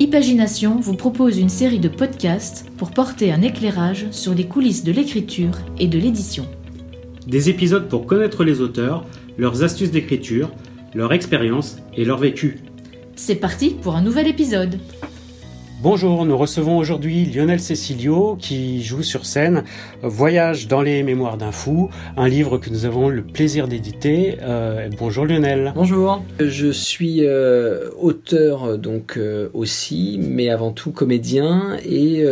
Ipagination vous propose une série de podcasts pour porter un éclairage sur les coulisses de l'écriture et de l'édition. Des épisodes pour connaître les auteurs, leurs astuces d'écriture, leur expérience et leur vécu. C'est parti pour un nouvel épisode. Bonjour, nous recevons aujourd'hui Lionel Cecilio qui joue sur scène Voyage dans les mémoires d'un fou, un livre que nous avons le plaisir d'éditer. Euh, bonjour Lionel. Bonjour. Je suis euh, auteur donc euh, aussi, mais avant tout comédien et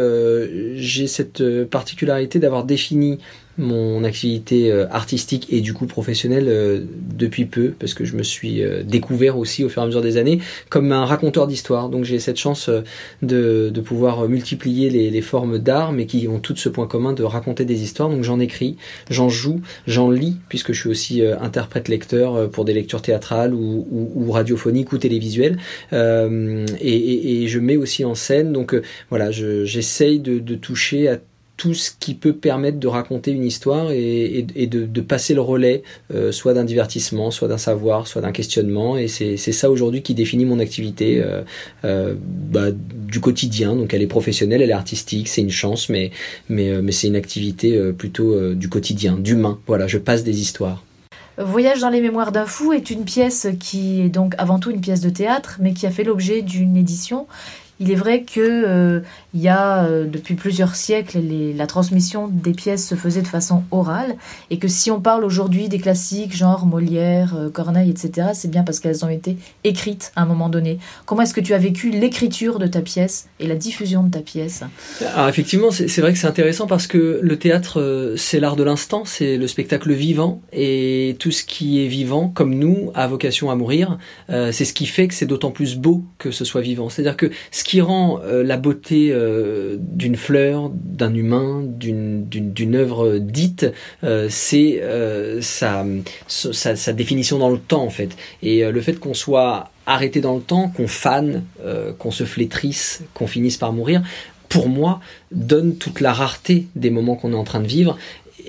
j'ai cette particularité d'avoir défini mon activité euh, artistique et du coup professionnelle euh, depuis peu parce que je me suis euh, découvert aussi au fur et à mesure des années comme un raconteur d'histoire. Donc j'ai cette chance de, pouvoir multiplier les, formes d'art mais qui ont toutes ce point commun de raconter des histoires. Donc j'en écris j'en joue j'en lis puisque je suis aussi interprète lecteur pour des lectures théâtrales ou, radiophoniques ou télévisuelles. Et, je mets aussi en scène. Donc voilà j'essaye de toucher à tout ce qui peut permettre de raconter une histoire et, de, passer le relais, euh, soit d'un divertissement, soit d'un savoir, soit d'un questionnement. Et c'est ça aujourd'hui qui définit mon activité euh, euh, bah, du quotidien. Donc elle est professionnelle, elle est artistique, c'est une chance, mais, mais, c'est une activité plutôt du quotidien, d'humain. Voilà, je passe des histoires. Voyage dans les mémoires d'un fou est une pièce qui est donc avant tout une pièce de théâtre, mais qui a fait l'objet d'une édition il est vrai que il y a euh, depuis plusieurs siècles la transmission des pièces se faisait de façon orale et que si on parle aujourd'hui des classiques genre Molière, euh, Corneille, etc., c'est bien parce qu'elles ont été écrites à un moment donné. Comment est-ce que tu as vécu l'écriture de ta pièce et la diffusion de ta pièce? Alors effectivement, c'est vrai que c'est intéressant parce que le théâtre, c'est l'art de l'instant, c'est le spectacle vivant et tout ce qui est vivant, comme nous, a vocation à mourir. c'est ce qui fait que c'est d'autant plus beau que ce soit vivant. C'est-à-dire que ce qui rend euh, la beauté euh, d'une fleur, d'un humain, d'une œuvre dite, euh, c'est sa, sa, sa, définition dans le temps en fait. Et le fait qu'on soit arrêté dans le temps, qu'on fane, qu'on se flétrisse, qu'on finisse par mourir, pour moi, donne toute la rareté des moments qu'on est en train de vivre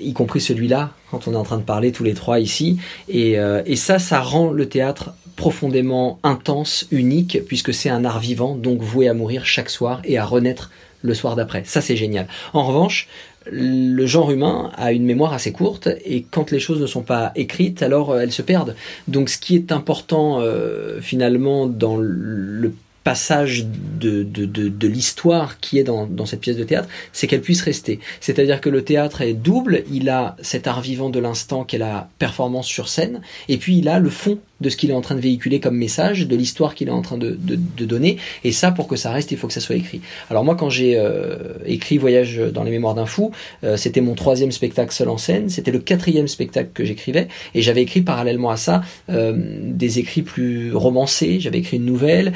y compris celui-là, quand on est en train de parler tous les trois ici. Et, et ça, ça rend le théâtre profondément intense, unique, puisque c'est un art vivant, donc voué à mourir chaque soir et à renaître le soir d'après. Ça, c'est génial. En revanche, le genre humain a une mémoire assez courte et quand les choses ne sont pas écrites, alors euh, elles se perdent. Donc ce qui est important euh, finalement dans le passage de, de, de, l'histoire qui est dans, dans, cette pièce de théâtre, c'est qu'elle puisse rester. C'est-à-dire que le théâtre est double, il a cet art vivant de l'instant qu'est la performance sur scène, et puis il a le fond de ce qu'il est en train de véhiculer comme message, de l'histoire qu'il est en train de, de, donner. Et ça, pour que ça reste, il faut que ça soit écrit. Alors moi, quand j'ai euh, écrit Voyage dans les mémoires d'un fou, euh, c'était mon troisième spectacle seul en scène, c'était le quatrième spectacle que j'écrivais, et j'avais écrit parallèlement à ça euh, des écrits plus romancés, j'avais écrit une nouvelle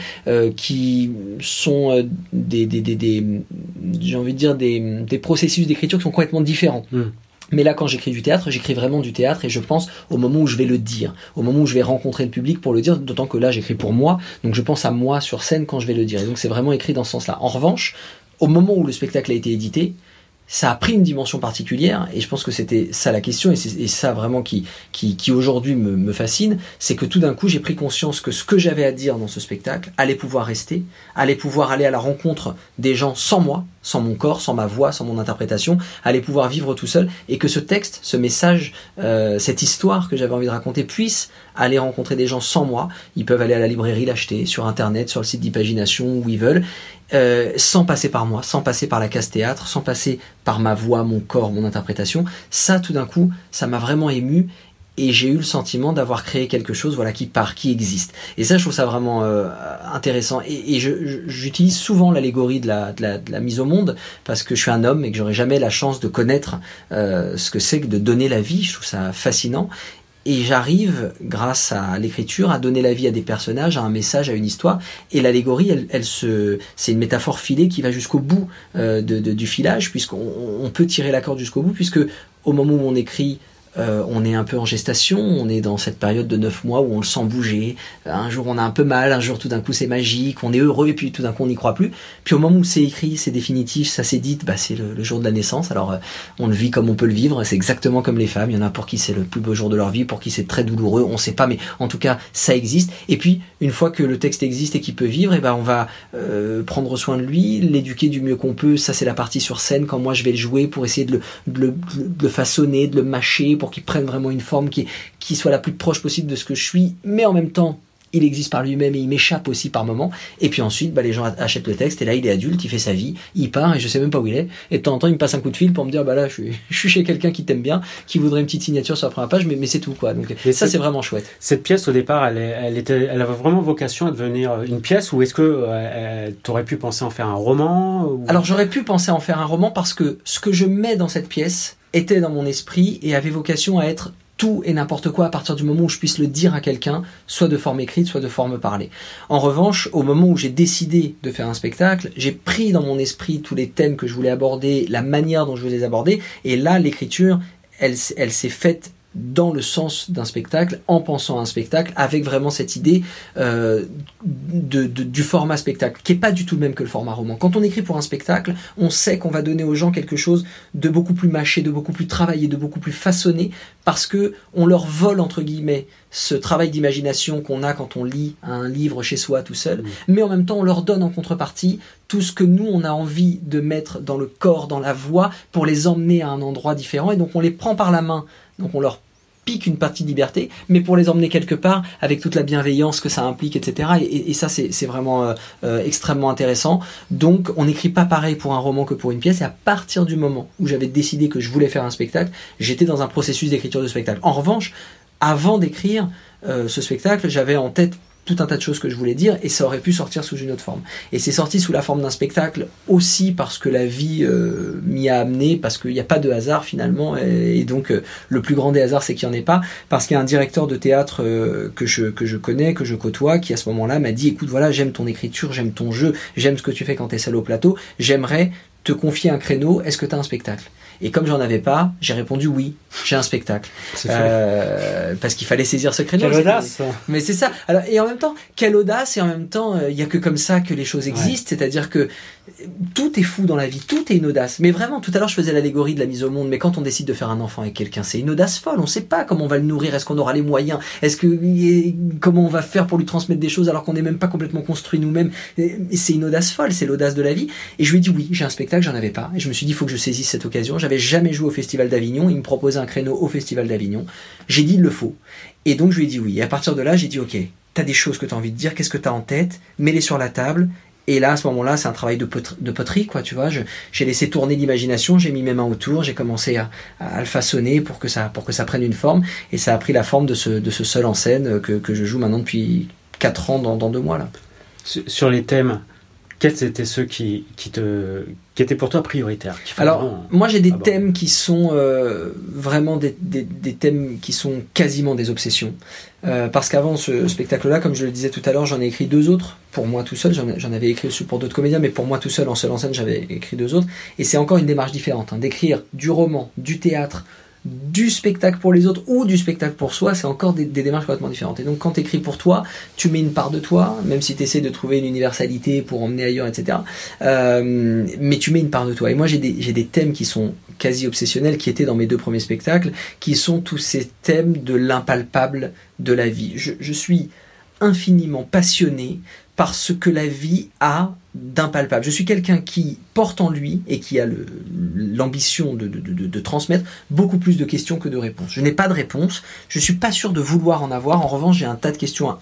qui sont des, des, des, des j'ai envie de dire, des, des processus d'écriture qui sont complètement différents. Mmh. Mais là, quand j'écris du théâtre, j'écris vraiment du théâtre et je pense au moment où je vais le dire, au moment où je vais rencontrer le public pour le dire, d'autant que là, j'écris pour moi, donc je pense à moi sur scène quand je vais le dire. Et donc c'est vraiment écrit dans ce sens-là. En revanche, au moment où le spectacle a été édité, ça a pris une dimension particulière et je pense que c'était ça la question et c'est ça vraiment qui, qui, qui aujourd'hui me, me, fascine, c'est que tout d'un coup j'ai pris conscience que ce que j'avais à dire dans ce spectacle allait pouvoir rester, allait pouvoir aller à la rencontre des gens sans moi, sans mon corps, sans ma voix, sans mon interprétation, allait pouvoir vivre tout seul et que ce texte, ce message, euh, cette histoire que j'avais envie de raconter puisse aller rencontrer des gens sans moi. Ils peuvent aller à la librairie l'acheter sur internet, sur le site d'imagination où ils veulent euh, sans passer par moi, sans passer par la case théâtre, sans passer par ma voix, mon corps, mon interprétation. Ça, tout d'un coup, ça m'a vraiment ému et j'ai eu le sentiment d'avoir créé quelque chose voilà qui part qui existe et ça je trouve ça vraiment euh, intéressant et, et j'utilise souvent l'allégorie de la, de, la, de la, mise au monde parce que je suis un homme et que j'aurais jamais la chance de connaître euh, ce que c'est que de donner la vie je trouve ça fascinant et j'arrive, grâce à l'écriture, à donner la vie à des personnages, à un message, à une histoire. Et l'allégorie, elle, elle se, c'est une métaphore filée qui va jusqu'au bout euh, du filage, puisqu'on on peut tirer la corde jusqu'au bout, puisque au moment où on écrit euh, on est un peu en gestation, on est dans cette période de neuf mois où on le sent bouger. Un jour on a un peu mal, un jour tout d'un coup c'est magique, on est heureux et puis tout d'un coup on n'y croit plus. Puis au moment où c'est écrit, c'est définitif, ça s'est dit, bah, c'est le, jour de la naissance. Alors euh, on le vit comme on peut le vivre, c'est exactement comme les femmes. Il y en a pour qui c'est le plus beau jour de leur vie, pour qui c'est très douloureux, on sait pas, mais en tout cas ça existe. Et puis une fois que le texte existe et qu'il peut vivre, et eh ben on va euh, prendre soin de lui, l'éduquer du mieux qu'on peut. Ça c'est la partie sur scène quand moi je vais le jouer pour essayer de le, de le, de le façonner, de le mâcher pour qu'il prenne vraiment une forme qui, qui soit la plus proche possible de ce que je suis, mais en même temps il existe par lui-même et il m'échappe aussi par moment. Et puis ensuite, bah, les gens achètent le texte et là, il est adulte, il fait sa vie, il part et je sais même pas où il est. Et de temps en temps, il me passe un coup de fil pour me dire, bah là, je suis, je suis chez quelqu'un qui t'aime bien, qui voudrait une petite signature sur la première page, mais, mais c'est tout, quoi. Donc, ça, c'est vraiment chouette. Cette pièce, au départ, elle, elle, était, elle avait vraiment vocation à devenir une pièce ou est-ce que euh, tu aurais pu penser en faire un roman Alors, j'aurais pu penser en faire un roman parce que ce que je mets dans cette pièce, était dans mon esprit et avait vocation à être tout et n'importe quoi à partir du moment où je puisse le dire à quelqu'un, soit de forme écrite, soit de forme parlée. En revanche, au moment où j'ai décidé de faire un spectacle, j'ai pris dans mon esprit tous les thèmes que je voulais aborder, la manière dont je voulais les aborder, et là, l'écriture, elle, elle s'est faite dans le sens d'un spectacle, en pensant à un spectacle, avec vraiment cette idée euh, de, du format spectacle, qui est pas du tout le même que le format roman. Quand on écrit pour un spectacle, on sait qu'on va donner aux gens quelque chose de beaucoup plus mâché, de beaucoup plus travaillé, de beaucoup plus façonné, parce que on leur vole entre guillemets ce travail d'imagination qu'on a quand on lit un livre chez soi tout seul, mais en même temps on leur donne en contrepartie tout ce que nous on a envie de mettre dans le corps, dans la voix, pour les emmener à un endroit différent, et donc on les prend par la main donc on leur pique une partie de liberté, mais pour les emmener quelque part avec toute la bienveillance que ça implique, etc. Et, ça, c'est vraiment euh, euh, extrêmement intéressant. Donc, on n'écrit pas pareil pour un roman que pour une pièce. Et à partir du moment où j'avais décidé que je voulais faire un spectacle, j'étais dans un processus d'écriture de spectacle. En revanche, avant d'écrire euh, ce spectacle, j'avais en tête tout un tas de choses que je voulais dire et ça aurait pu sortir sous une autre forme. Et c'est sorti sous la forme d'un spectacle aussi parce que la vie euh, m'y a amené, parce qu'il n'y a pas de hasard finalement et, donc euh, le plus grand des hasards c'est qu'il n'y en ait pas, parce qu'il y a un directeur de théâtre euh, que, je, connais, que je côtoie, qui à ce moment-là m'a dit écoute voilà j'aime ton écriture, j'aime ton jeu, j'aime ce que tu fais quand tu es seul au plateau, j'aimerais te confier un créneau, est-ce que tu as un spectacle? Et comme j'en avais pas, j'ai répondu oui, j'ai un spectacle. Euh, parce qu'il fallait saisir ce créneau. Quelle audace Mais c'est ça. Alors, et en même temps, quelle audace et en même temps, euh, il y a que comme ça que les choses existent. C'est-à-dire que tout est fou dans la vie, tout est une audace. Mais vraiment, tout à l'heure, je faisais l'allégorie de la mise au monde. Mais quand on décide de faire un enfant avec quelqu'un, c'est une audace folle. On ne sait pas comment on va le nourrir. Est-ce qu'on aura les moyens? Est-ce que comment on va faire pour lui transmettre des choses alors qu'on n'est même pas complètement construit nous-mêmes? C'est une audace folle. C'est l'audace de la vie. Et je lui ai dit oui, j'ai un spectacle, j'en avais pas. Et je me suis dit, il faut que je saisisse cette occasion jamais joué au Festival d'Avignon. Il me proposait un créneau au Festival d'Avignon. J'ai dit, il le faut. Et donc, je lui ai dit oui. Et à partir de là, j'ai dit, OK, t'as des choses que t'as envie de dire, qu'est-ce que t'as en tête, mets-les sur la table. Et là, à ce moment-là, c'est un travail de, poterie, quoi, tu vois. J'ai laissé tourner l'imagination, j'ai mis mes mains autour, j'ai commencé à, le façonner pour que, ça, pour que ça prenne une forme. Et ça a pris la forme de ce, seul en scène que, que je joue maintenant depuis 4 ans dans, dans deux mois, là. Sur les thèmes, quels étaient ceux qui, qui, te, qui étaient pour toi prioritaires Alors, moi j'ai des thèmes qui sont euh, vraiment des, des, des, thèmes qui sont quasiment des obsessions. Euh, parce qu'avant ce spectacle-là, comme je le disais tout à l'heure, j'en ai écrit deux autres pour moi tout seul. J'en avais écrit aussi pour d'autres comédiens, mais pour moi tout seul, en seule en scène, j'avais écrit deux autres. Et c'est encore une démarche différente, hein, d'écrire du roman, du théâtre, du spectacle pour les autres ou du spectacle pour soi, c'est encore des, démarches complètement différentes. Et donc quand tu écris pour toi, tu mets une part de toi, même si tu essaies de trouver une universalité pour emmener ailleurs, etc. Euh, mais tu mets une part de toi. Et moi j'ai des, thèmes qui sont quasi obsessionnels, qui étaient dans mes deux premiers spectacles, qui sont tous ces thèmes de l'impalpable de la vie. Je suis infiniment passionné par ce que la vie a d'impalpable. Je suis quelqu'un qui porte en lui et qui a l'ambition de, transmettre beaucoup plus de questions que de réponses. Je n'ai pas de réponse, je suis pas sûr de vouloir en avoir. En revanche, j'ai un tas de questions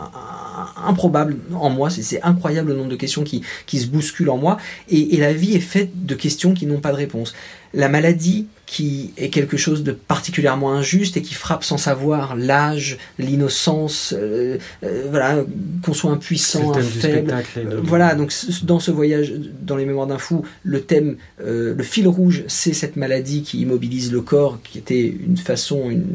improbables en moi. C'est incroyable le nombre de questions qui, qui se bousculent en moi. Et, et la vie est faite de questions qui n'ont pas de réponse. La maladie, qui est quelque chose de particulièrement injuste et qui frappe sans savoir l'âge, l'innocence, euh, euh, voilà, qu'on soit impuissant, un faible. Voilà, donc dans ce voyage, dans les mémoires d'un fou, le thème, euh, le fil rouge, c'est cette maladie qui immobilise le corps, qui était une façon, une,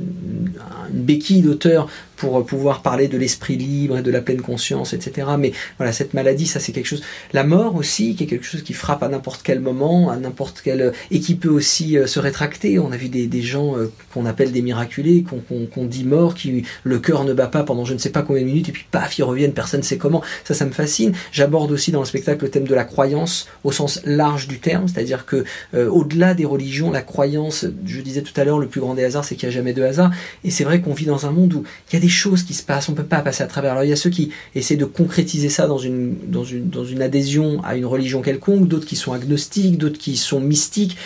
une béquille d'auteur pour pouvoir parler de l'esprit libre et de la pleine conscience, etc. Mais voilà, cette maladie, ça c'est quelque chose. La mort aussi, qui est quelque chose qui frappe à n'importe quel moment, à n'importe quel et qui peut aussi se rétracter On a vu des, gens euh, qu'on appelle des miraculés, qu'on dit morts, qui le cœur ne bat pas pendant je ne sais pas combien de minutes, et puis paf, ils reviennent, personne ne sait comment. Ça, ça me fascine. J'aborde aussi dans le spectacle le thème de la croyance au sens large du terme, c'est-à-dire que euh, au-delà des religions, la croyance, je disais tout à l'heure, le plus grand des hasards, c'est qu'il n'y a jamais de hasard. Et c'est vrai qu'on vit dans un monde où il y a des choses qui se passent, on peut pas passer à travers. Alors il y a ceux qui essaient de concrétiser ça dans une adhésion à une religion quelconque, d'autres qui sont agnostiques, d'autres qui sont mystiques.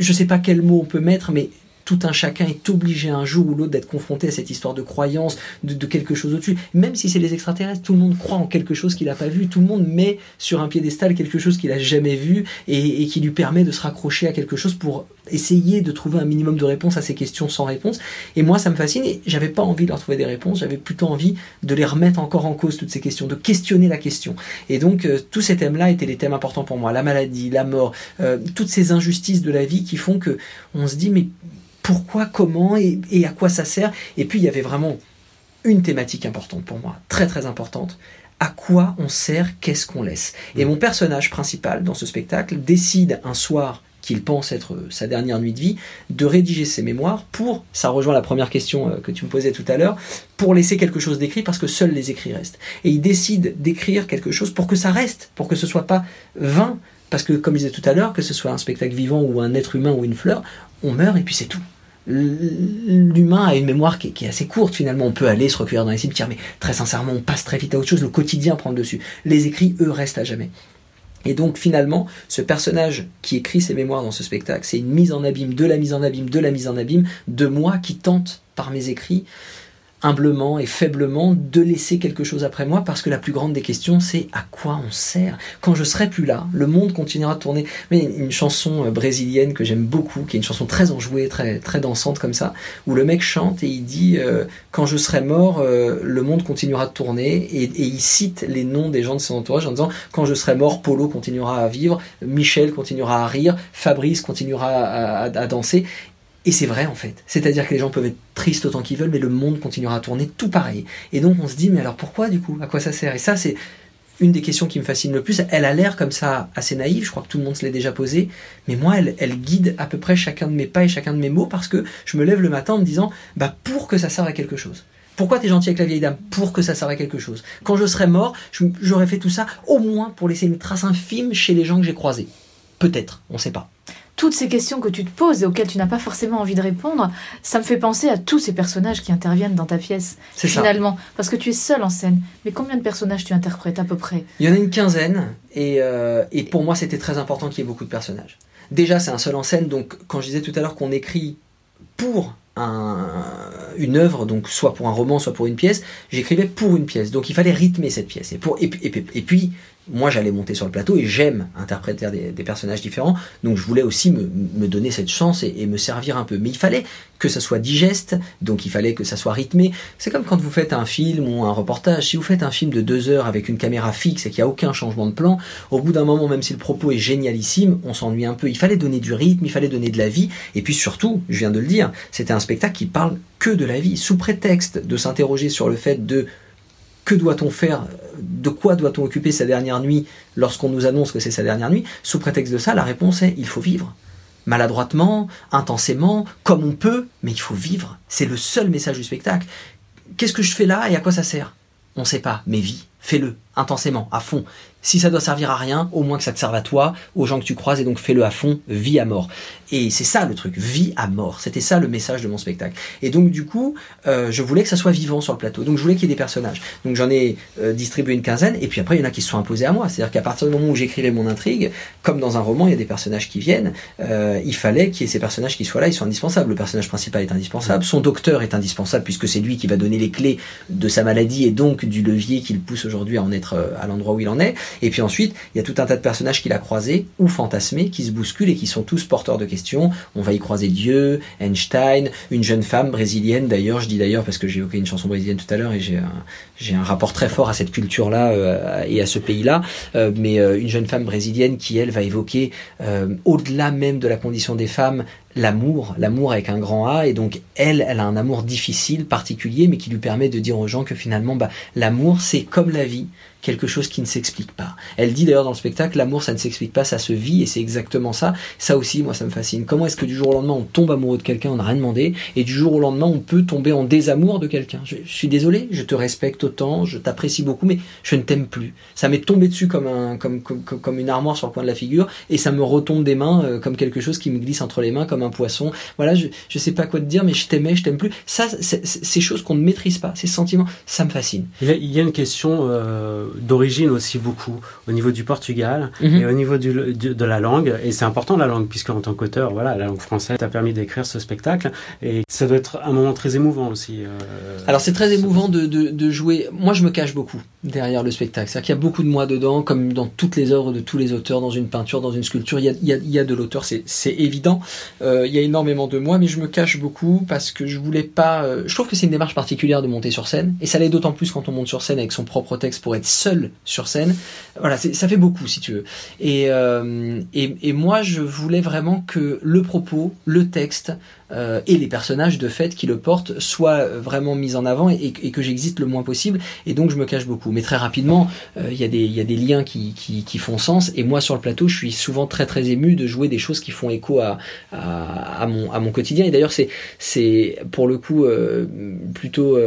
Je sais pas quel mot on peut mettre, mais tout un chacun est obligé un jour ou l'autre d'être confronté à cette histoire de croyance, de, quelque chose au-dessus. Même si c'est les extraterrestres, tout le monde croit en quelque chose qu'il n'a pas vu, tout le monde met sur un piédestal quelque chose qu'il n'a jamais vu et, qui lui permet de se raccrocher à quelque chose pour essayer de trouver un minimum de réponses à ces questions sans réponse. Et moi, ça me fascine et j'avais pas envie de leur trouver des réponses, j'avais plutôt envie de les remettre encore en cause, toutes ces questions, de questionner la question. Et donc, euh, tous ces thèmes-là étaient les thèmes importants pour moi. La maladie, la mort, euh, toutes ces injustices de la vie qui font que on se dit, mais pourquoi, comment et, à quoi ça sert. Et puis il y avait vraiment une thématique importante pour moi, très très importante. À quoi on sert, qu'est-ce qu'on laisse. Et mon personnage principal dans ce spectacle décide un soir qu'il pense être sa dernière nuit de vie, de rédiger ses mémoires pour, ça rejoint la première question euh, que tu me posais tout à l'heure, pour laisser quelque chose d'écrit parce que seuls les écrits restent. Et il décide d'écrire quelque chose pour que ça reste, pour que ce soit pas vain, parce que comme je disais tout à l'heure, que ce soit un spectacle vivant ou un être humain ou une fleur, on meurt et puis c'est tout l'humain a une mémoire qui est, assez courte finalement. On peut aller se recueillir dans les cimetières, mais très sincèrement, on passe très vite à autre chose. Le quotidien prend le dessus. Les écrits, eux, restent à jamais. Et donc finalement, ce personnage qui écrit ses mémoires dans ce spectacle, c'est une mise en abîme, de la mise en abîme, de la mise en abîme, de moi qui tente par mes écrits humblement et faiblement de laisser quelque chose après moi parce que la plus grande des questions c'est à quoi on sert. Quand je serai plus là le monde continuera de tourner. Mais une chanson euh, brésilienne que j'aime beaucoup qui est une chanson très enjouée très très dansante comme ça où le mec chante et il dit euh, quand je serai mort euh, le monde continuera de tourner et, il cite les noms des gens de son entourage en disant quand je serai mort Polo continuera à vivre Michel continuera à rire Fabrice continuera à, à danser et c'est vrai en fait. C'est-à-dire que les gens peuvent être tristes autant qu'ils veulent, mais le monde continuera à tourner tout pareil. Et donc on se dit, mais alors pourquoi du coup? À quoi ça sert? Et ça, c'est une des questions qui me fascine le plus. Elle a l'air comme ça assez naïve, je crois que tout le monde se l'est déjà posé, mais moi, elle, guide à peu près chacun de mes pas et chacun de mes mots parce que je me lève le matin en me disant, bah pour que ça serve à quelque chose. Pourquoi tu es gentil avec la vieille dame? Pour que ça serve à quelque chose. Quand je serai mort, j'aurais fait tout ça au moins pour laisser une trace infime chez les gens que j'ai croisés. Peut-être, on ne sait pas toutes ces questions que tu te poses et auxquelles tu n'as pas forcément envie de répondre, ça me fait penser à tous ces personnages qui interviennent dans ta pièce, finalement. Parce que tu es seul en scène. Mais combien de personnages tu interprètes à peu près? Il y en a une quinzaine, et, euh, et pour moi c'était très important qu'il y ait beaucoup de personnages. Déjà c'est un seul en scène, donc quand je disais tout à l'heure qu'on écrit pour un, une œuvre, donc soit pour un roman, soit pour une pièce, j'écrivais pour une pièce. Donc il fallait rythmer cette pièce. Et, pour, et, et, et puis moi j'allais monter sur le plateau et j'aime interpréter des, personnages différents, donc je voulais aussi me, donner cette chance et, me servir un peu. Mais il fallait que ça soit digeste, donc il fallait que ça soit rythmé. C'est comme quand vous faites un film ou un reportage, si vous faites un film de deux heures avec une caméra fixe et qu'il n'y a aucun changement de plan, au bout d'un moment, même si le propos est génialissime, on s'ennuie un peu. Il fallait donner du rythme, il fallait donner de la vie, et puis surtout, je viens de le dire, c'était un spectacle qui parle que de la vie, sous prétexte de s'interroger sur le fait de que doit-on faire De quoi doit-on occuper sa dernière nuit lorsqu'on nous annonce que c'est sa dernière nuit? Sous prétexte de ça, la réponse est il faut vivre. Maladroitement, intensément, comme on peut, mais il faut vivre. C'est le seul message du spectacle. Qu'est-ce que je fais là et à quoi ça sert? On ne sait pas, mais vie. Fais-le intensément, à fond. Si ça doit servir à rien, au moins que ça te serve à toi, aux gens que tu croises, et donc fais-le à fond, vie à mort. Et c'est ça le truc, vie à mort. C'était ça le message de mon spectacle. Et donc du coup, euh, je voulais que ça soit vivant sur le plateau. Donc je voulais qu'il y ait des personnages. Donc j'en ai euh, distribué une quinzaine, et puis après il y en a qui se sont imposés à moi. C'est-à-dire qu'à partir du moment où j'écrivais mon intrigue, comme dans un roman, il y a des personnages qui viennent, euh, il fallait qu'il y ait ces personnages qui soient là, ils sont indispensables. Le personnage principal est indispensable, son docteur est indispensable puisque c'est lui qui va donner les clés de sa maladie et donc du levier qu'il pousse aujourd'hui à en à l'endroit où il en est. Et puis ensuite, il y a tout un tas de personnages qu'il a croisés ou fantasmés qui se bousculent et qui sont tous porteurs de questions. On va y croiser Dieu, Einstein, une jeune femme brésilienne d'ailleurs, je dis d'ailleurs parce que j'ai évoqué une chanson brésilienne tout à l'heure et j'ai un, rapport très fort à cette culture-là euh, et à ce pays-là, euh, mais euh, une jeune femme brésilienne qui, elle, va évoquer, au-delà même de la condition des femmes, l'amour, l'amour avec un grand A, et donc elle, elle a un amour difficile, particulier, mais qui lui permet de dire aux gens que finalement, bah, l'amour, c'est comme la vie, quelque chose qui ne s'explique pas. Elle dit d'ailleurs dans le spectacle, l'amour ça ne s'explique pas, ça se vit et c'est exactement ça. Ça aussi, moi ça me fascine. Comment est-ce que du jour au lendemain on tombe amoureux de quelqu'un, on n'a rien demandé, et du jour au lendemain on peut tomber en désamour de quelqu'un? Je, suis désolé, je te respecte autant, je t'apprécie beaucoup, mais je ne t'aime plus. Ça m'est tombé dessus comme un, comme, comme, comme, une armoire sur le coin de la figure, et ça me retombe des mains euh, comme quelque chose qui me glisse entre les mains comme un poisson. Voilà, je, je sais pas quoi te dire, mais je t'aimais, je t'aime plus. Ça, c'est, ces choses qu'on ne maîtrise pas, ces sentiments, ça me fascine. Il y a, une question euh, d'origine aussi beaucoup au niveau du Portugal mhm. et au niveau du, de la langue. Et c'est important la langue puisque en tant qu'auteur, voilà, la langue française t'a permis d'écrire ce spectacle et ça doit être un moment très émouvant aussi. Euh, Alors c'est très émouvant de, de, de, jouer. Moi, je me cache beaucoup derrière le spectacle. C'est-à-dire qu'il y a beaucoup de moi dedans, comme dans toutes les œuvres de tous les auteurs, dans une peinture, dans une sculpture. Il y a, il y a, il y a de l'auteur, c'est, c'est évident. Euh, il y a énormément de moi, mais je me cache beaucoup parce que je voulais pas. Euh, je trouve que c'est une démarche particulière de monter sur scène, et ça l'est d'autant plus quand on monte sur scène avec son propre texte pour être seul sur scène. Voilà, ça fait beaucoup si tu veux. Et, euh, et, et moi, je voulais vraiment que le propos, le texte, euh, et les personnages de fait qui le portent soient vraiment mis en avant et, que j'existe le moins possible. Et donc je me cache beaucoup. Mais très rapidement, euh, il y, a des, y a des liens qui, qui, font sens. Et moi sur le plateau, je suis souvent très très ému de jouer des choses qui font écho à, à, mon, à mon quotidien. Et d'ailleurs c'est pour le coup euh, plutôt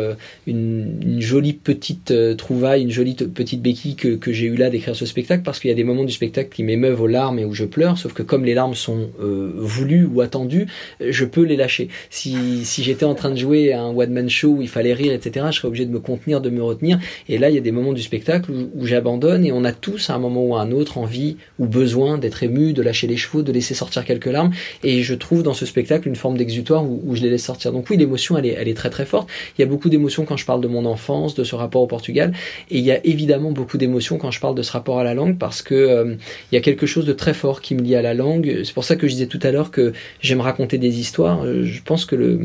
une, une, jolie petite trouvaille, une jolie petite béquille que, que j'ai eu là d'écrire ce spectacle parce qu'il y a des moments du spectacle qui m'émeuvent aux larmes et où je pleure. Sauf que comme les larmes sont voulues ou attendues, je peux les lâcher. Si, si j'étais en train de jouer à un one-man show où il fallait rire, etc., je serais obligé de me contenir, de me retenir. Et là, il y a des moments du spectacle où, j'abandonne et on a tous à un moment ou à un autre envie ou besoin d'être ému, de lâcher les chevaux, de laisser sortir quelques larmes. Et je trouve dans ce spectacle une forme d'exutoire où, où, je les laisse sortir. Donc oui, l'émotion, elle est, elle est très très forte. Il y a beaucoup d'émotions quand je parle de mon enfance, de ce rapport au Portugal. Et il y a évidemment beaucoup d'émotions quand je parle de ce rapport à la langue parce que euh, il y a quelque chose de très fort qui me lie à la langue. C'est pour ça que je disais tout à l'heure que j'aime raconter des histoires je pense que le,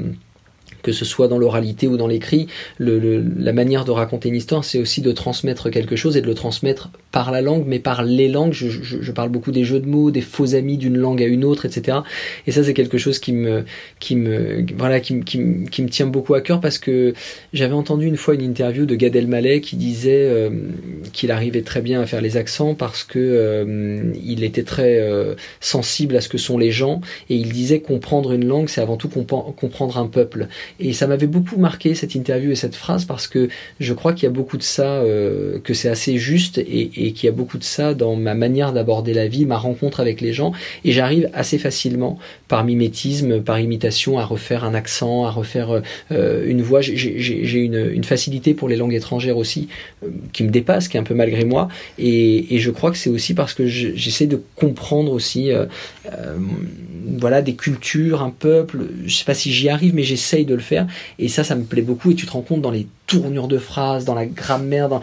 que ce soit dans l'oralité ou dans l'écrit, la manière de raconter une histoire, c'est aussi de transmettre quelque chose et de le transmettre par la langue, mais par les langues. Je, parle beaucoup des jeux de mots, des faux amis d'une langue à une autre, etc. Et ça, c'est quelque chose qui me, qui me, voilà, qui, qui, qui, me tient beaucoup à cœur parce que j'avais entendu une fois une interview de Gad Elmaleh qui disait euh, qu'il arrivait très bien à faire les accents parce que euh, il était très euh, sensible à ce que sont les gens et il disait comprendre une langue, c'est avant tout comprendre un peuple. Et ça m'avait beaucoup marqué cette interview et cette phrase parce que je crois qu'il y a beaucoup de ça, que c'est assez juste et qu'il y a beaucoup de ça dans ma manière d'aborder la vie, ma rencontre avec les gens. Et j'arrive assez facilement, par mimétisme, par imitation, à refaire un accent, à refaire euh, une voix. J'ai une, facilité pour les langues étrangères aussi euh, qui me dépasse, qui est un peu malgré moi. Et, et je crois que c'est aussi parce que j'essaie de comprendre aussi, euh, voilà, des cultures, un peuple. Je sais pas si j'y arrive, mais j'essaye de le faire. Et ça, ça me plaît beaucoup. Et tu te rends compte dans les tournures de phrases, dans la grammaire. Dans,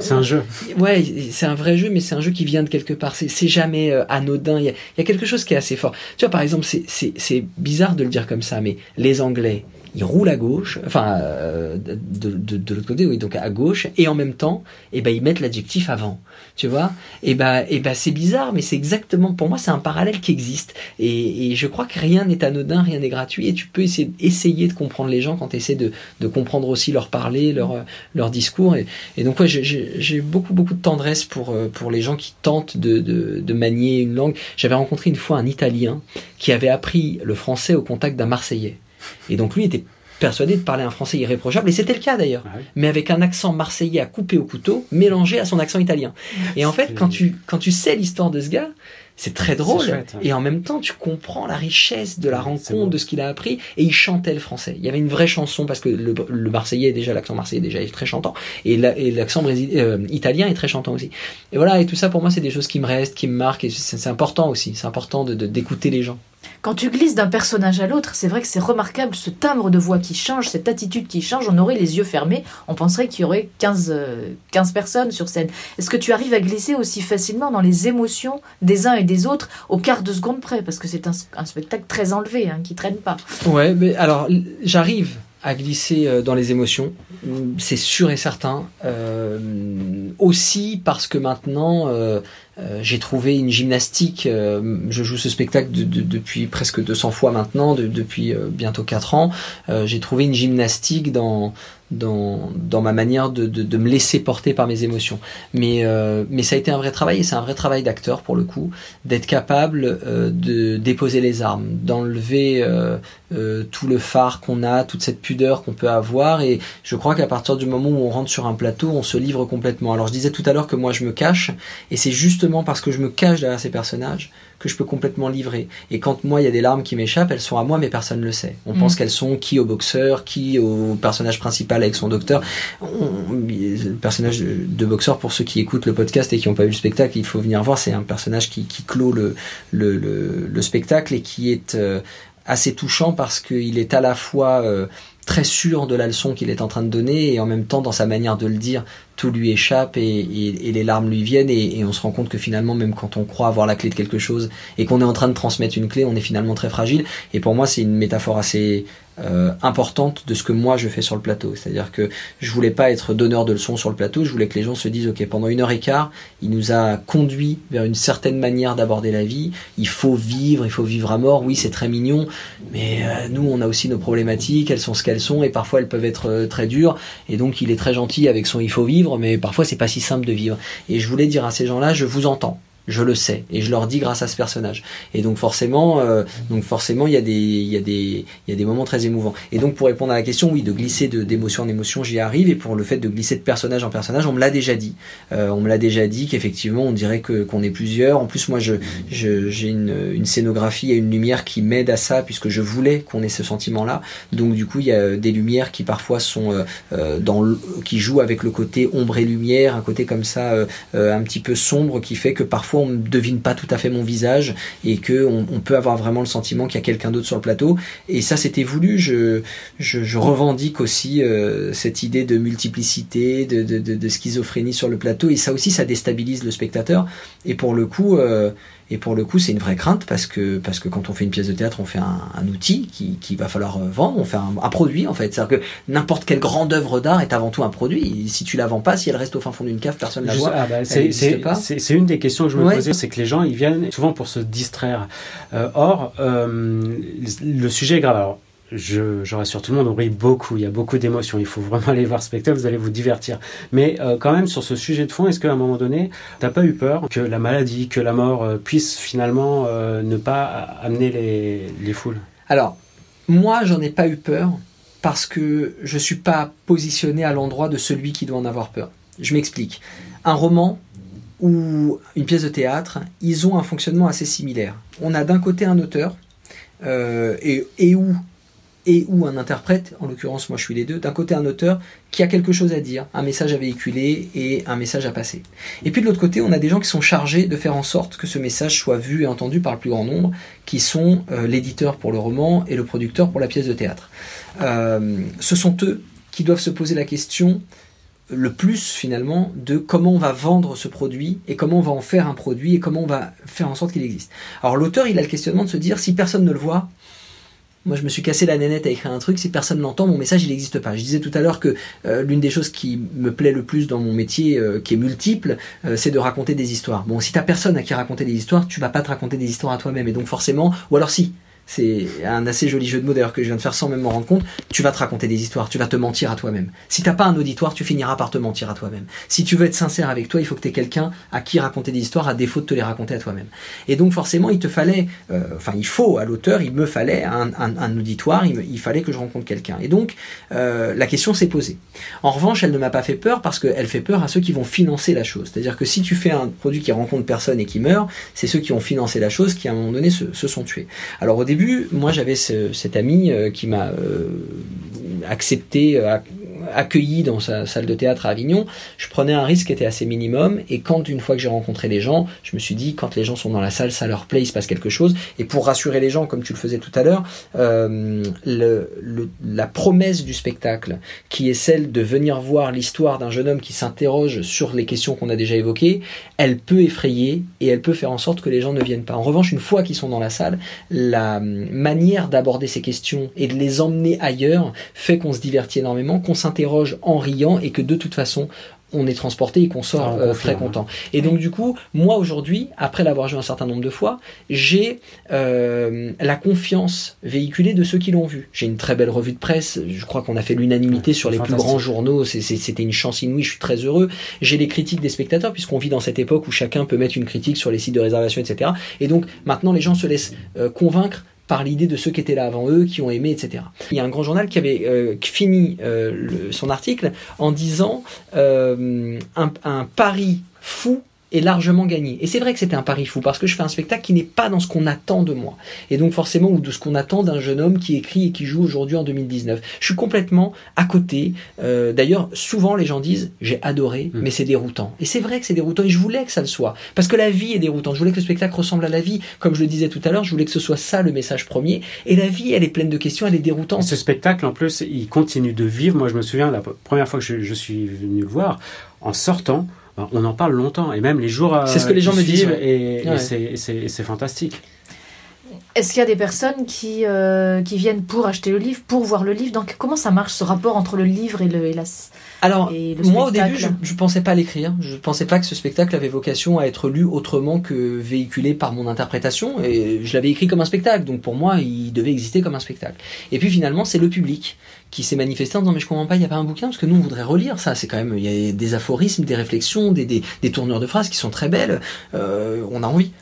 c'est un jeu. Ouais, c'est un vrai jeu, mais c'est un jeu qui vient de quelque part. C'est jamais euh, anodin. Il y, a, il y, a, quelque chose qui est assez fort. Tu vois, par exemple, c'est bizarre de le dire comme ça, mais les Anglais, il roule à gauche, enfin euh, de, de, de l'autre côté, oui, donc à gauche, et en même temps, eh ben ils mettent l'adjectif avant, tu vois. Et ben, et ben c'est bizarre, mais c'est exactement, pour moi, c'est un parallèle qui existe. Et, et je crois que rien n'est anodin, rien n'est gratuit, et tu peux essayer, essayer de comprendre les gens quand tu essaies de, de comprendre aussi leur parler, leur leur discours. Et, et donc ouais, j'ai beaucoup beaucoup de tendresse pour euh, pour les gens qui tentent de, de, de manier une langue. J'avais rencontré une fois un Italien qui avait appris le français au contact d'un Marseillais. Et donc lui était persuadé de parler un français irréprochable, et c'était le cas d'ailleurs, ah mais avec un accent marseillais à couper au couteau, mélangé à son accent italien. Et en fait, quand tu, quand tu sais l'histoire de ce gars, c'est très drôle. Et en même temps, tu comprends la richesse de la rencontre, de ce qu'il a appris. Et il chantait le français. Il y avait une vraie chanson parce que le, le Marseillais, déjà, l'accent marseillais déjà est très chantant. Et l'accent euh, italien est très chantant aussi. Et voilà. Et tout ça, pour moi, c'est des choses qui me restent, qui me marquent. Et c'est important aussi. C'est important de d'écouter les gens. Quand tu glisses d'un personnage à l'autre, c'est vrai que c'est remarquable ce timbre de voix qui change, cette attitude qui change. On aurait les yeux fermés, on penserait qu'il y aurait 15, 15 euh, personnes sur scène. Est-ce que tu arrives à glisser aussi facilement dans les émotions des uns et des autres au quart de seconde près? Parce que c'est un, spectacle très enlevé, hein, qui traîne pas. Ouais, mais alors j'arrive à glisser euh, dans les émotions, c'est sûr et certain. Euh, aussi parce que maintenant, euh, j'ai trouvé une gymnastique. Je joue ce spectacle de, de, depuis presque 200 fois maintenant, de, depuis bientôt 4 ans. j'ai trouvé une gymnastique dans dans, dans ma manière de, de, me laisser porter par mes émotions. Mais, euh, mais ça a été un vrai travail et c'est un vrai travail d'acteur pour le coup, d'être capable euh, de déposer les armes, d'enlever euh tout le phare qu'on a, toute cette pudeur qu'on peut avoir. Et je crois qu'à partir du moment où on rentre sur un plateau, on se livre complètement. Alors je disais tout à l'heure que moi je me cache et c'est justement parce que je me cache derrière ces personnages que je peux complètement livrer. Et quand moi, il y a des larmes qui m'échappent, elles sont à moi, mais personne ne le sait. On mm. pense qu'elles sont qui au boxeur, qui au personnage principal avec son docteur. le personnage de, boxeur, pour ceux qui écoutent le podcast et qui n'ont pas vu le spectacle, il faut venir voir. C'est un personnage qui, qui clôt le, le, le, spectacle et qui est euh, assez touchant parce qu'il est à la fois euh, très sûr de la leçon qu'il est en train de donner et en même temps dans sa manière de le dire tout lui échappe et, les larmes lui viennent et, on se rend compte que finalement même quand on croit avoir la clé de quelque chose et qu'on est en train de transmettre une clé on est finalement très fragile et pour moi c'est une métaphore assez euh, importante de ce que moi je fais sur le plateau. C'est-à-dire que je voulais pas être donneur de leçons sur le plateau, je voulais que les gens se disent ok pendant une heure et quart, il nous a conduit vers une certaine manière d'aborder la vie. Il faut vivre, il faut vivre à mort. Oui, c'est très mignon, mais euh, nous on a aussi nos problématiques, elles sont ce qu'elles sont et parfois elles peuvent être euh, très dures. Et donc il est très gentil avec son il faut vivre, mais parfois c'est pas si simple de vivre. Et je voulais dire à ces gens-là, je vous entends je le sais et je leur dis grâce à ce personnage. Et donc forcément euh, donc forcément il y a des il y a des il y a des moments très émouvants. Et donc pour répondre à la question oui de glisser d'émotion en émotion j'y arrive. Et pour le fait de glisser de personnage en personnage on me l'a déjà dit. Euh, on me l'a déjà dit qu'effectivement on dirait que qu'on est plusieurs. En plus moi je j'ai une, une scénographie et une lumière qui m'aide à ça puisque je voulais qu'on ait ce sentiment là donc du coup il y a des lumières qui parfois sont euh, euh dans le, qui jouent avec le côté ombre et lumière un côté comme ça euh, un petit peu sombre qui fait que parfois on ne devine pas tout à fait mon visage et que on, peut avoir vraiment le sentiment qu'il y a quelqu'un d'autre sur le plateau. Et ça, c'était voulu. Je, revendique aussi euh, cette idée de multiplicité, de, schizophrénie sur le plateau. Et ça aussi, ça déstabilise le spectateur. Et pour le coup, euh, et pour le coup, c'est une vraie crainte parce que, parce que quand on fait une pièce de théâtre, on fait un, un outil qui, qui va falloir euh, vendre, on fait un, un produit en fait. C'est-à-dire que n'importe quelle grande œuvre d'art est avant tout un produit. si tu la vends pas, si elle reste au fin fond d'une cave, personne ne la voit. Ah bah, c'est une des questions que je me posais, c'est que les gens, ils viennent souvent pour se distraire. Euh, or, euh, le sujet est grave. Alors, je, je, rassure tout le monde, on rit beaucoup, il y a beaucoup d'émotions, il faut vraiment aller voir ce spectacle, vous allez vous divertir. Mais euh, quand même, sur ce sujet de fond, est-ce qu'à un moment donné, t'as pas eu peur que la maladie, que la mort euh, puisse finalement euh, ne pas amener les, les foules? Alors, moi, j'en ai pas eu peur parce que je suis pas positionné à l'endroit de celui qui doit en avoir peur. Je m'explique. Un roman ou une pièce de théâtre, ils ont un fonctionnement assez similaire. On a d'un côté un auteur, et où et ou un interprète, en l'occurrence moi je suis les deux, d'un côté un auteur qui a quelque chose à dire, un message à véhiculer et un message à passer. Et puis de l'autre côté on a des gens qui sont chargés de faire en sorte que ce message soit vu et entendu par le plus grand nombre, qui sont euh, l'éditeur pour le roman et le producteur pour la pièce de théâtre. Euh, ce sont eux qui doivent se poser la question le plus finalement de comment on va vendre ce produit et comment on va en faire un produit et comment on va faire en sorte qu'il existe. Alors l'auteur il a le questionnement de se dire si personne ne le voit, moi, je me suis cassé la nénette à écrire un truc. Si personne l'entend, mon message, il n'existe pas. Je disais tout à l'heure que euh, l'une des choses qui me plaît le plus dans mon métier, euh, qui est multiple, euh, c'est de raconter des histoires. Bon, si t'as personne à qui raconter des histoires, tu vas pas te raconter des histoires à toi-même. Et donc, forcément, ou alors si, c'est un assez joli jeu de mots d'ailleurs que je viens de faire sans même m'en rendre compte. Tu vas te raconter des histoires, tu vas te mentir à toi-même. Si t'as pas un auditoire, tu finiras par te mentir à toi-même. Si tu veux être sincère avec toi, il faut que tu aies quelqu'un à qui raconter des histoires à défaut de te les raconter à toi-même. Et donc forcément, il te fallait, euh, enfin il faut à l'auteur, il me fallait un, auditoire, il, fallait que je rencontre quelqu'un. Et donc euh, la question s'est posée. En revanche, elle ne m'a pas fait peur parce qu'elle fait peur à ceux qui vont financer la chose. C'est-à-dire que si tu fais un produit qui rencontre personne et qui meurt, c'est ceux qui ont financé la chose qui à un moment donné se, se sont tués. Alors au début moi j'avais cet ami euh, qui m'a euh, accepté, euh, accueilli dans sa salle de théâtre à Avignon, je prenais un risque qui était assez minimum. Et quand une fois que j'ai rencontré les gens, je me suis dit quand les gens sont dans la salle, ça leur plaît, il se passe quelque chose. Et pour rassurer les gens, comme tu le faisais tout à l'heure, euh, la promesse du spectacle, qui est celle de venir voir l'histoire d'un jeune homme qui s'interroge sur les questions qu'on a déjà évoquées, elle peut effrayer et elle peut faire en sorte que les gens ne viennent pas. En revanche, une fois qu'ils sont dans la salle, la manière d'aborder ces questions et de les emmener ailleurs fait qu'on se divertit énormément, qu'on s'interroge en riant et que de toute façon, on est transporté et qu'on sort Ah, euh, très content. Et donc du coup, moi aujourd'hui, après l'avoir joué un certain nombre de fois, j'ai euh, la confiance véhiculée de ceux qui l'ont vu. J'ai une très belle revue de presse. Je crois qu'on a fait l'unanimité Ouais, sur les plus grands journaux. C'était une chance inouïe. Je suis très heureux. J'ai les critiques des spectateurs puisqu'on vit dans cette époque où chacun peut mettre une critique sur les sites de réservation, etc. Et donc maintenant, les gens se laissent euh, convaincre par l'idée de ceux qui étaient là avant eux, qui ont aimé, etc. Il y a un grand journal qui avait euh, fini euh, son article en disant euh, un, un pari fou est largement gagné. Et c'est vrai que c'était un pari fou parce que je fais un spectacle qui n'est pas dans ce qu'on attend de moi. Et donc forcément, ou de ce qu'on attend d'un jeune homme qui écrit et qui joue aujourd'hui en 2019. Je suis complètement à côté. Euh, D'ailleurs, souvent les gens disent j'ai adoré, Mm. mais c'est déroutant. Et c'est vrai que c'est déroutant et je voulais que ça le soit. Parce que la vie est déroutante. Je voulais que le spectacle ressemble à la vie. Comme je le disais tout à l'heure, je voulais que ce soit ça le message premier. Et la vie, elle est pleine de questions, elle est déroutante. Ce spectacle, en plus, il continue de vivre. Moi, je me souviens, la première fois que je, je suis venu le voir, en sortant, on en parle longtemps. Et même les jours euh, C'est ce que les gens me disent, ouais. Et, et Ouais. c'est- c'est c'est fantastique. Est-ce qu'il y a des personnes qui, euh, qui viennent pour acheter le livre, pour voir le livre? Donc, comment ça marche ce rapport entre le livre et, le, et, la, Alors, Moi, au début, je, je pensais pas l'écrire. Je pensais pas que ce spectacle avait vocation à être lu autrement que véhiculé par mon interprétation. Et je l'avais écrit comme un spectacle. Donc, pour moi, il devait exister comme un spectacle. Et puis, finalement, c'est le public qui s'est manifesté en disant, mais je comprends pas, il y a pas un bouquin, parce que nous, on voudrait relire ça. C'est quand même, il y a des aphorismes, des réflexions, des, des, des tournures de phrases qui sont très belles. Euh, on a envie.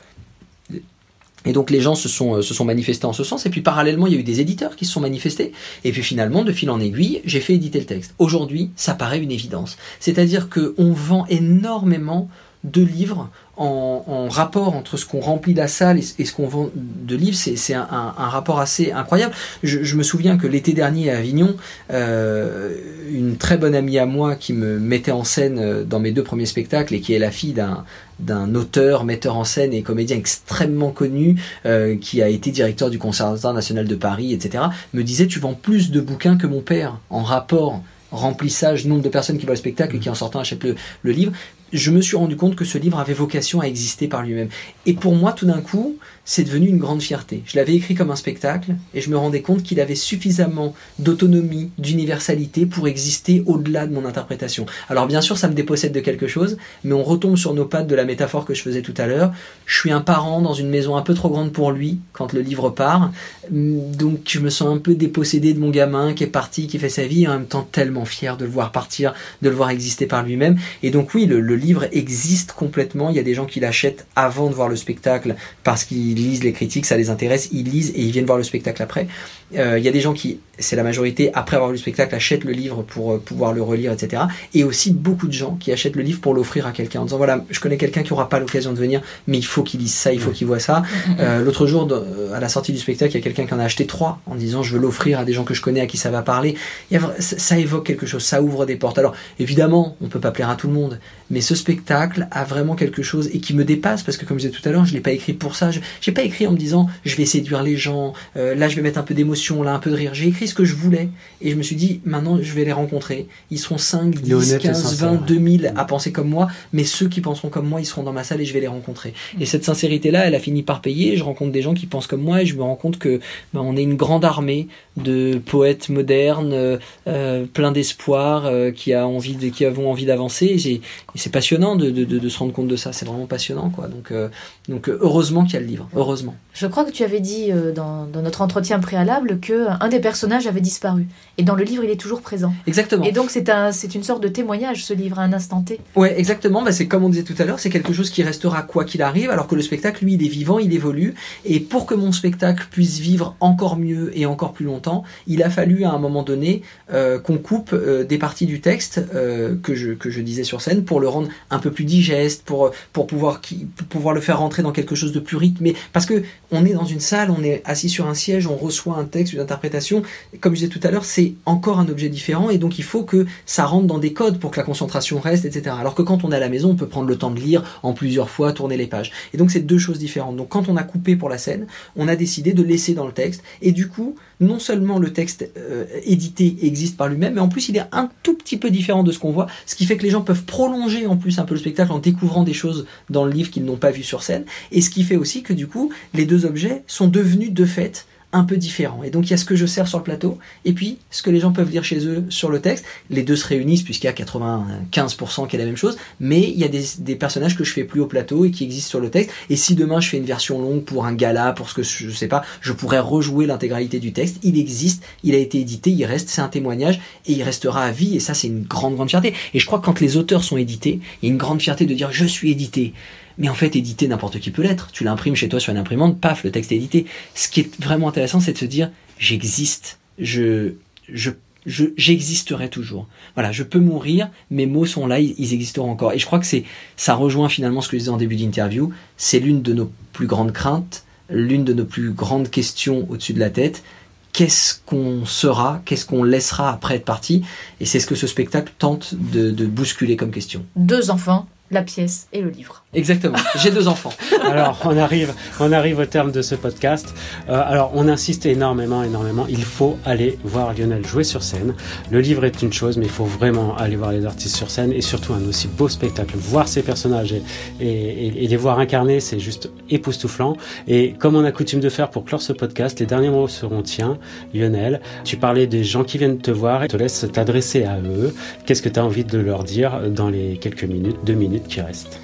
Et donc les gens se sont, euh, se sont manifestés en ce sens. Et puis parallèlement, il y a eu des éditeurs qui se sont manifestés. Et puis finalement, de fil en aiguille, j'ai fait éditer le texte. Aujourd'hui, ça paraît une évidence. C'est-à-dire que on vend énormément de livres en, rapport entre ce qu'on remplit la salle et, ce qu'on vend de livres. C'est un, rapport assez incroyable. Je, me souviens que l'été dernier à Avignon, euh, une très bonne amie à moi qui me mettait en scène euh, dans mes deux premiers spectacles et qui est la fille d'un d'un auteur, metteur en scène et comédien extrêmement connu euh, qui a été directeur du Conservatoire national de Paris, etc., me disait tu vends plus de bouquins que mon père en rapport remplissage, nombre de personnes qui voient le spectacle et qui en sortant achètent le livre. Je me suis rendu compte que ce livre avait vocation à exister par lui-même. Et pour moi, tout d'un coup, c'est devenu une grande fierté. Je l'avais écrit comme un spectacle et je me rendais compte qu'il avait suffisamment d'autonomie, d'universalité pour exister au-delà de mon interprétation. Alors bien sûr, ça me dépossède de quelque chose, mais on retombe sur nos pattes de la métaphore que je faisais tout à l'heure. Je suis un parent dans une maison un peu trop grande pour lui quand le livre part, donc je me sens un peu dépossédé de mon gamin qui est parti, qui fait sa vie, et en même temps tellement fier de le voir partir, de le voir exister par lui-même. Et donc oui, le, le livre existe complètement. Il y a des gens qui l'achètent avant de voir le spectacle parce qu'ils lisent les critiques, ça les intéresse, ils lisent et ils viennent voir le spectacle après. Euh, il y a des gens qui, c'est la majorité, après avoir vu le spectacle, achètent le livre pour euh, pouvoir le relire, etc. Et aussi beaucoup de gens qui achètent le livre pour l'offrir à quelqu'un en disant voilà, je connais quelqu'un qui aura pas l'occasion de venir, mais il faut qu'il lise ça, il faut qu'il voit ça. Euh, L'autre jour, de- euh, à la sortie du spectacle, il y a quelqu'un qui en a acheté trois en disant je veux l'offrir à des gens que je connais, à qui ça va parler. Y a ça, évoque quelque chose, ça ouvre des portes. Alors évidemment, on peut pas plaire à tout le monde, mais ce spectacle a vraiment quelque chose et qui me dépasse parce que comme je disais tout à l'heure, je l'ai pas écrit pour ça. Je j'ai pas écrit en me disant je vais séduire les gens, euh, là je vais mettre un peu d'émotion, là un peu de rire. J'ai écrit ce que je voulais et je me suis dit maintenant je vais les rencontrer. Ils seront 5, Il est 10, honnête et 15, sincère. 20, 2000 à penser comme moi, mais ceux qui penseront comme moi, ils seront dans ma salle et je vais les rencontrer. Et cette sincérité-là, elle a fini par payer. Je rencontre des gens qui pensent comme moi et je me rends compte que ben, on est une grande armée de poètes modernes, euh, euh, plein d'espoir, euh, qui a envie de, qui avons envie d'avancer. Et, c'est passionnant de, de, de, de se rendre compte de ça. C'est vraiment passionnant, quoi. Donc, euh, donc heureusement qu'il y a le livre. Heureusement. Je crois que tu avais dit euh, dans, dans notre entretien préalable que un des personnages avait disparu. Et dans le livre, il est toujours présent. Exactement. Et donc, c'est un, c'est une sorte de témoignage, ce livre, à un instant T. Ouais, exactement. Bah, c'est comme on disait tout à l'heure, c'est quelque chose qui restera quoi qu'il arrive, alors que le spectacle, lui, il est vivant, il évolue. Et pour que mon spectacle puisse vivre encore mieux et encore plus longtemps, il a fallu à un moment donné euh, qu'on coupe euh, des parties du texte euh, que je que je disais sur scène pour le rendre un peu plus digeste, pour pour pouvoir qui, pour pouvoir le faire rentrer dans quelque chose de plus rythmé. Parce que on est dans une salle, on est assis sur un siège, on reçoit un texte, interprétation. Comme je disais tout à l'heure, c'est encore un objet différent et donc il faut que ça rentre dans des codes pour que la concentration reste, etc. Alors que quand on est à la maison, on peut prendre le temps de lire en plusieurs fois, tourner les pages. Et donc c'est deux choses différentes. Donc quand on a coupé pour la scène, on a décidé de laisser dans le texte et du coup, non seulement le texte euh, édité existe par lui-même, mais en plus il est un tout petit peu différent de ce qu'on voit, ce qui fait que les gens peuvent prolonger en plus un peu le spectacle en découvrant des choses dans le livre qu'ils n'ont pas vu sur scène, et ce qui fait aussi que du coup les deux objets sont devenus de fait un peu différent. Et donc il y a ce que je sers sur le plateau, et puis ce que les gens peuvent lire chez eux sur le texte. Les deux se réunissent puisqu'il y a 95% qui est la même chose, mais il y a des, personnages que je fais plus au plateau et qui existent sur le texte. Et si demain je fais une version longue pour un gala, pour ce que je sais pas, je pourrais rejouer l'intégralité du texte. Il existe, il a été édité, il reste, c'est un témoignage et il restera à vie. Et ça c'est une grande grande fierté. Et je crois que quand les auteurs sont édités, il y a une grande fierté de dire je suis édité. Mais en fait, éditer, n'importe qui peut l'être. Tu l'imprimes chez toi sur une imprimante, paf, le texte est édité. Ce qui est vraiment intéressant, c'est de se dire, j'existe, je, je, je, j'existerai toujours. Voilà, je peux mourir, mes mots sont là, ils, existeront encore. Et je crois que c'est, ça rejoint finalement ce que je disais en début d'interview. C'est l'une de nos plus grandes craintes, l'une de nos plus grandes questions au-dessus de la tête qu'est-ce qu'on sera, qu'est-ce qu'on laissera après être parti? Et c'est ce que ce spectacle tente de bousculer comme question. Deux enfants, la pièce et le livre. Exactement. J'ai deux enfants. alors, on arrive, on arrive au terme de ce podcast. Euh, alors, on insiste énormément, énormément. Il faut aller voir Lionel jouer sur scène. Le livre est une chose, mais il faut vraiment aller voir les artistes sur scène et surtout un aussi beau spectacle. Voir ces personnages et, et, et les voir incarner, c'est juste époustouflant. Et comme on a coutume de faire pour clore ce podcast, les derniers mots seront tiens, Lionel. Tu parlais des gens qui viennent te voir et te laisse t'adresser à eux. Qu'est-ce que tu as envie de leur dire dans les quelques minutes, deux minutes? Qui restent?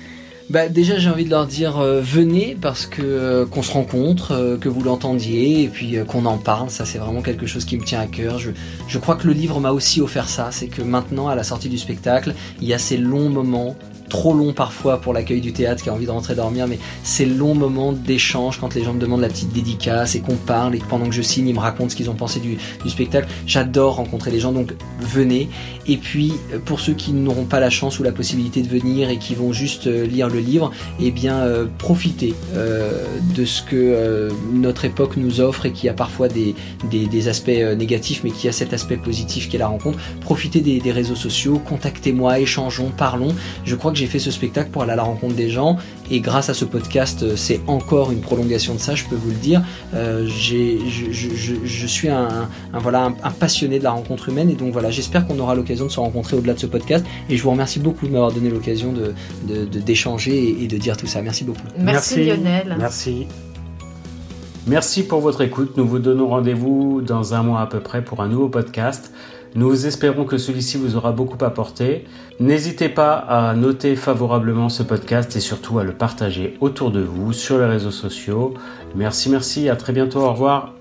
Bah déjà j'ai envie de leur dire euh, venez parce que euh, qu'on se rencontre, euh, que vous l'entendiez et puis qu'on en parle. Ça c'est vraiment quelque chose qui me tient à cœur. Je, je crois que le livre m'a aussi offert ça. C'est que maintenant à la sortie du spectacle, il y a ces longs moments trop long parfois pour l'accueil du théâtre qui a envie de rentrer dormir, mais ces longs moments d'échange quand les gens me demandent la petite dédicace et qu'on parle et que pendant que je signe, ils me racontent ce qu'ils ont pensé du, spectacle. J'adore rencontrer les gens, donc venez. Et puis, pour ceux qui n'auront pas la chance ou la possibilité de venir et qui vont juste euh, lire le livre, eh bien, euh, profitez euh, de ce que euh, notre époque nous offre et qui a parfois des, aspects euh, négatifs, mais qui a cet aspect positif qu'est la rencontre. Profitez des, des réseaux sociaux, contactez-moi, échangeons, parlons. Je crois que j'ai fait ce spectacle pour aller à la rencontre des gens et grâce à ce podcast, euh, c'est encore une prolongation de ça, je peux vous le dire. Euh, j'ai, je, je, je, suis un, un voilà un, un, passionné de la rencontre humaine et donc voilà, j'espère qu'on aura l'occasion de se rencontrer au-delà de ce podcast et je vous remercie beaucoup de m'avoir donné l'occasion de, de, de, d'échanger et, et, de dire tout ça. Merci beaucoup. Merci, Merci Lionel. Merci. Merci pour votre écoute. Nous vous donnons rendez-vous dans un mois à peu près pour un nouveau podcast. Nous espérons que celui-ci vous aura beaucoup apporté. N'hésitez pas à noter favorablement ce podcast et surtout à le partager autour de vous sur les réseaux sociaux. Merci, merci, à très bientôt, au revoir.